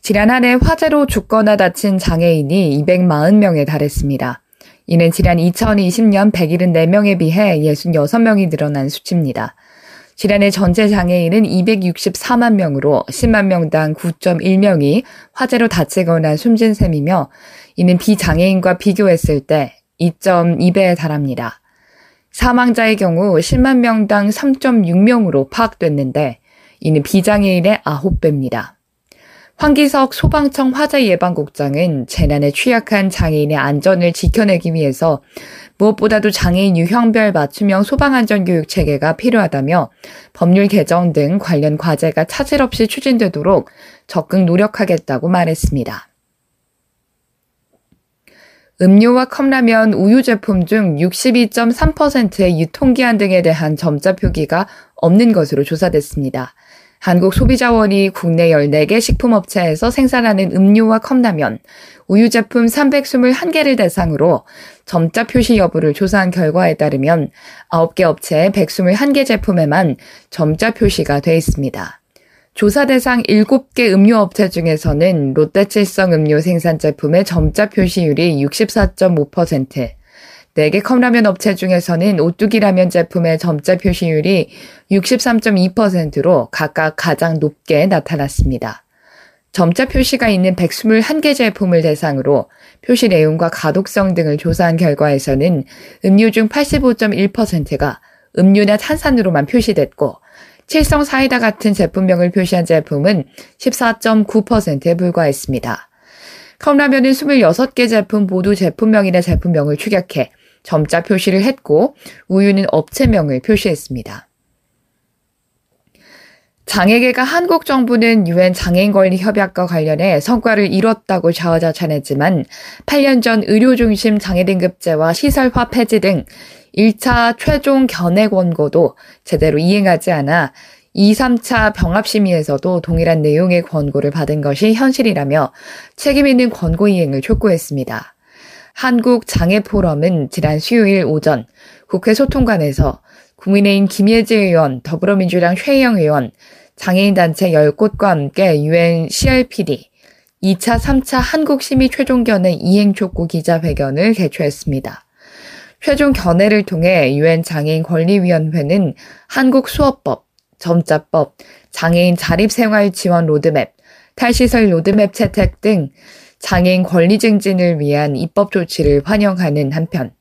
지난 한 해 화재로 죽거나 다친 장애인이 240명에 달했습니다. 이는 지난 2020년 174명에 비해 66명이 늘어난 수치입니다. 지난해 전체 장애인은 264만 명으로 10만 명당 9.1명이 화재로 다치거나 숨진 셈이며 이는 비장애인과 비교했을 때 2.2배에 달합니다. 사망자의 경우 10만 명당 3.6명으로 파악됐는데 이는 비장애인의 9배입니다. 황기석 소방청 화재 예방국장은 재난에 취약한 장애인의 안전을 지켜내기 위해서 무엇보다도 장애인 유형별 맞춤형 소방안전교육 체계가 필요하다며 법률 개정 등 관련 과제가 차질 없이 추진되도록 적극 노력하겠다고 말했습니다. 음료와 컵라면, 우유 제품 중 62.3%의 유통기한 등에 대한 점자 표기가 없는 것으로 조사됐습니다. 한국소비자원이 국내 14개 식품업체에서 생산하는 음료와 컵라면, 우유 제품 321개를 대상으로 점자 표시 여부를 조사한 결과에 따르면 9개 업체의 121개 제품에만 점자 표시가 돼 있습니다. 조사 대상 7개 음료 업체 중에서는 롯데칠성 음료 생산 제품의 점자 표시율이 64.5%, 4개 컵라면 업체 중에서는 오뚜기 라면 제품의 점자 표시율이 63.2%로 각각 가장 높게 나타났습니다. 점자 표시가 있는 121개 제품을 대상으로 표시 내용과 가독성 등을 조사한 결과에서는 음료 중 85.1%가 음료나 탄산으로만 표시됐고 칠성 사이다 같은 제품명을 표시한 제품은 14.9%에 불과했습니다. 컵라면은 26개 제품 모두 제품명이나 제품명을 축약해 점자 표시를 했고 우유는 업체명을 표시했습니다. 장애계가 한국 정부는 유엔 장애인 권리 협약과 관련해 성과를 이뤘다고 자화자찬했지만 8년 전 의료 중심 장애 등급제와 시설화 폐지 등 1차 최종 견해 권고도 제대로 이행하지 않아 2, 3차 병합심의에서도 동일한 내용의 권고를 받은 것이 현실이라며 책임 있는 권고 이행을 촉구했습니다. 한국장애포럼은 지난 수요일 오전 국회 소통관에서 국민의힘 김예지 의원, 더불어민주당 최영 의원, 장애인단체 10곳과 함께 유엔 CRPD 2차, 3차 한국심의 최종 견해 이행 촉구 기자회견을 개최했습니다. 최종 견해를 통해 유엔 장애인 권리위원회는 한국 수업법, 점자법, 장애인 자립생활 지원 로드맵, 탈시설 로드맵 채택 등 장애인 권리 증진을 위한 입법 조치를 환영하는 한편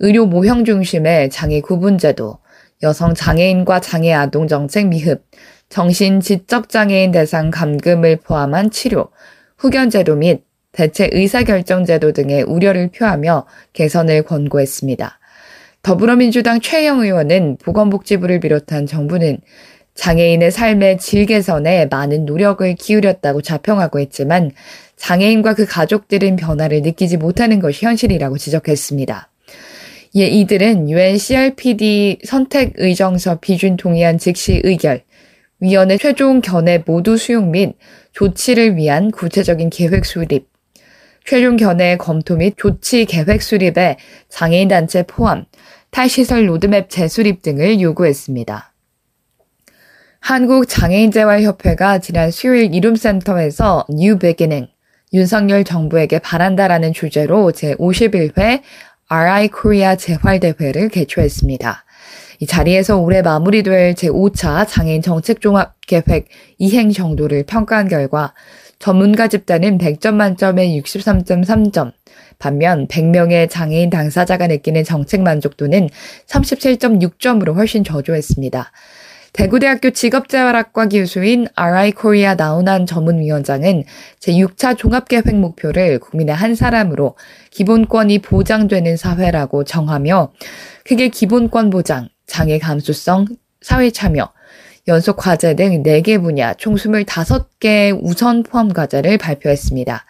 의료 모형 중심의 장애 구분제도, 여성 장애인과 장애 아동 정책 미흡, 정신 지적 장애인 대상 감금을 포함한 치료, 후견제도 및 대체 의사결정제도 등에 우려를 표하며 개선을 권고했습니다. 더불어민주당 최혜영 의원은 보건복지부를 비롯한 정부는 장애인의 삶의 질 개선에 많은 노력을 기울였다고 자평하고 있지만 장애인과 그 가족들은 변화를 느끼지 못하는 것이 현실이라고 지적했습니다. 이에 이들은 UN CRPD 선택 의정서 비준 동의안 즉시 의결, 위원회 최종 견해 모두 수용 및 조치를 위한 구체적인 계획 수립, 최종 견해 검토 및 조치 계획 수립에 장애인 단체 포함, 탈시설 로드맵 재수립 등을 요구했습니다. 한국장애인재활협회가 지난 수요일 이룸센터에서 New Beginning, 윤석열 정부에게 바란다라는 주제로 제51회 RI Korea 재활대회를 개최했습니다. 이 자리에서 올해 마무리될 제5차 장애인 정책종합계획 이행 정도를 평가한 결과 전문가 집단은 100점 만점에 63.3점, 반면 100명의 장애인 당사자가 느끼는 정책 만족도는 37.6점으로 훨씬 저조했습니다. 대구대학교 직업재활학과 교수인 RI 코리아 나훈한 전문위원장은 제6차 종합계획 목표를 국민의 한 사람으로 기본권이 보장되는 사회라고 정하며 그게 기본권 보장, 장애 감수성, 사회 참여, 연속 과제 등 4개 분야 총 25개 우선 포함 과제를 발표했습니다.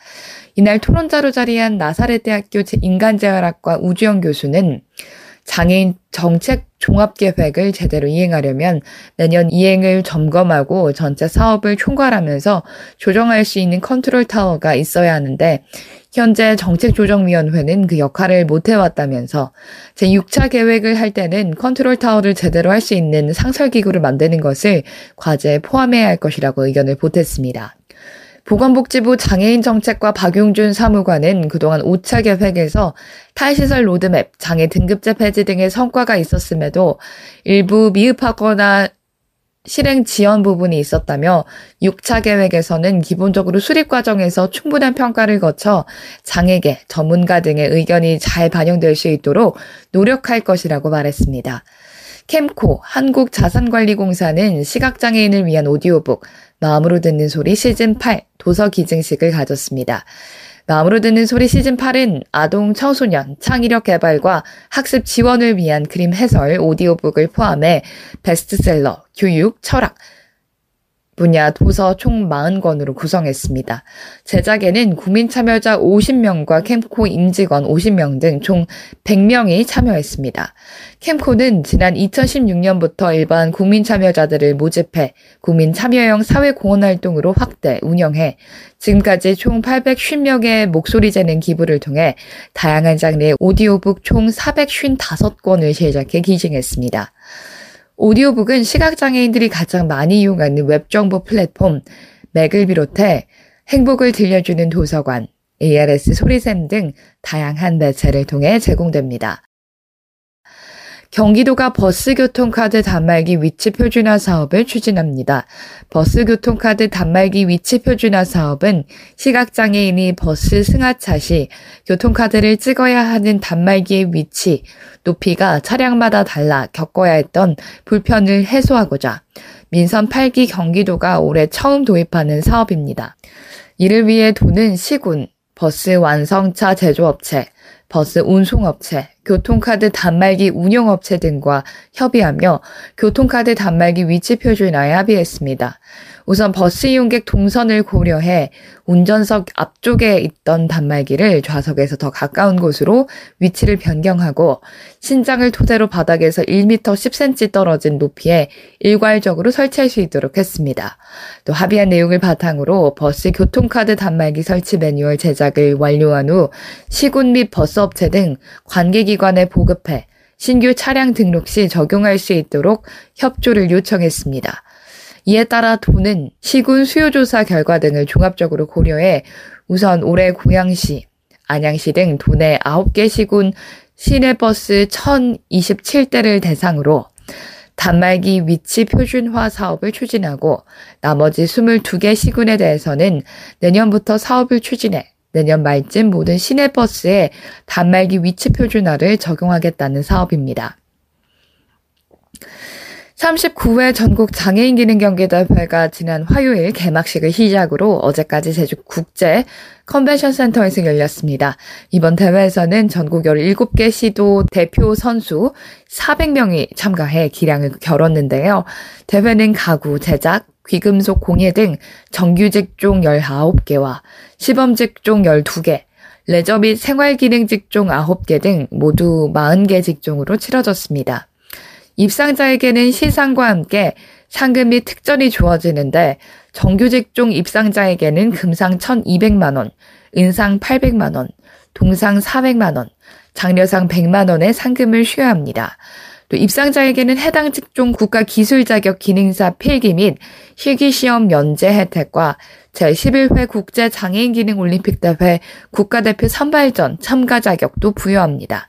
이날 토론자로 자리한 나사렛 대학교 인간재활학과 우주영 교수는 장애인 정책 종합계획을 제대로 이행하려면 매년 이행을 점검하고 전체 사업을 총괄하면서 조정할 수 있는 컨트롤 타워가 있어야 하는데 현재 정책조정위원회는 그 역할을 못해왔다면서 제6차 계획을 할 때는 컨트롤 타워를 제대로 할 수 있는 상설기구를 만드는 것을 과제에 포함해야 할 것이라고 의견을 보탰습니다. 보건복지부 장애인 정책과 박용준 사무관은 그동안 5차 계획에서 탈시설 로드맵, 장애 등급제 폐지 등의 성과가 있었음에도 일부 미흡하거나 실행 지연 부분이 있었다며 6차 계획에서는 기본적으로 수립 과정에서 충분한 평가를 거쳐 장애계, 전문가 등의 의견이 잘 반영될 수 있도록 노력할 것이라고 말했습니다. 캠코 한국자산관리공사는 시각장애인을 위한 오디오북 마음으로 듣는 소리 시즌 8 도서 기증식을 가졌습니다. 마음으로 듣는 소리 시즌 8은 아동 청소년 창의력 개발과 학습 지원을 위한 그림 해설 오디오북을 포함해 베스트셀러, 교육, 철학, 분야 도서 총 40권으로 구성했습니다. 제작에는 국민 참여자 50명과 캠코 임직원 50명 등 총 100명이 참여했습니다. 캠코는 지난 2016년부터 일반 국민 참여자들을 모집해 국민 참여형 사회 공헌 활동으로 확대 운영해 지금까지 총 850명의 목소리 재는 기부를 통해 다양한 장르의 오디오북 총 455권을 제작해 기증했습니다. 오디오북은 시각장애인들이 가장 많이 이용하는 웹정보 플랫폼 맥을 비롯해 행복을 들려주는 도서관, ARS 소리샘 등 다양한 매체를 통해 제공됩니다. 경기도가 버스교통카드 단말기 위치 표준화 사업을 추진합니다. 버스교통카드 단말기 위치 표준화 사업은 시각장애인이 버스 승하차 시 교통카드를 찍어야 하는 단말기의 위치, 높이가 차량마다 달라 겪어야 했던 불편을 해소하고자 민선 8기 경기도가 올해 처음 도입하는 사업입니다. 이를 위해 도는 시군, 버스 완성차 제조업체, 버스 운송업체, 교통카드 단말기 운영업체 등과 협의하며 교통카드 단말기 위치 표준화에 합의했습니다. 우선 버스 이용객 동선을 고려해 운전석 앞쪽에 있던 단말기를 좌석에서 더 가까운 곳으로 위치를 변경하고 신장을 토대로 바닥에서 1m 10cm 떨어진 높이에 일괄적으로 설치할 수 있도록 했습니다. 또 합의한 내용을 바탕으로 버스 교통카드 단말기 설치 매뉴얼 제작을 완료한 후 시군 및 버스업체 등 관계기관에 보급해 신규 차량 등록 시 적용할 수 있도록 협조를 요청했습니다. 이에 따라 도는 시군 수요조사 결과 등을 종합적으로 고려해 우선 올해 고양시, 안양시 등 도내 9개 시군 시내버스 1027대를 대상으로 단말기 위치 표준화 사업을 추진하고 나머지 22개 시군에 대해서는 내년부터 사업을 추진해 내년 말쯤 모든 시내버스에 단말기 위치 표준화를 적용하겠다는 사업입니다. 39회 전국 장애인 기능 경기 대회가 지난 화요일 개막식을 시작으로 어제까지 제주 국제 컨벤션 센터에서 열렸습니다. 이번 대회에서는 전국 17개 시도 대표 선수 400명이 참가해 기량을 겨뤘는데요. 대회는 가구, 제작, 귀금속 공예 등 정규 직 종 19개와 시범 직 종 12개, 레저 및 생활 기능 직종 9개 등 모두 40개 직종으로 치러졌습니다. 입상자에게는 시상과 함께 상금 및 특전이 주어지는데 정규직 종 입상자에게는 금상 1,200만 원, 은상 800만 원, 동상 400만 원, 장려상 100만 원의 상금을 수여합니다. 또 입상자에게는 해당 직종 국가 기술 자격 기능사 필기 및 실기 시험 면제 혜택과 제11회 국제 장애인 기능 올림픽 대회 국가대표 선발전 참가 자격도 부여합니다.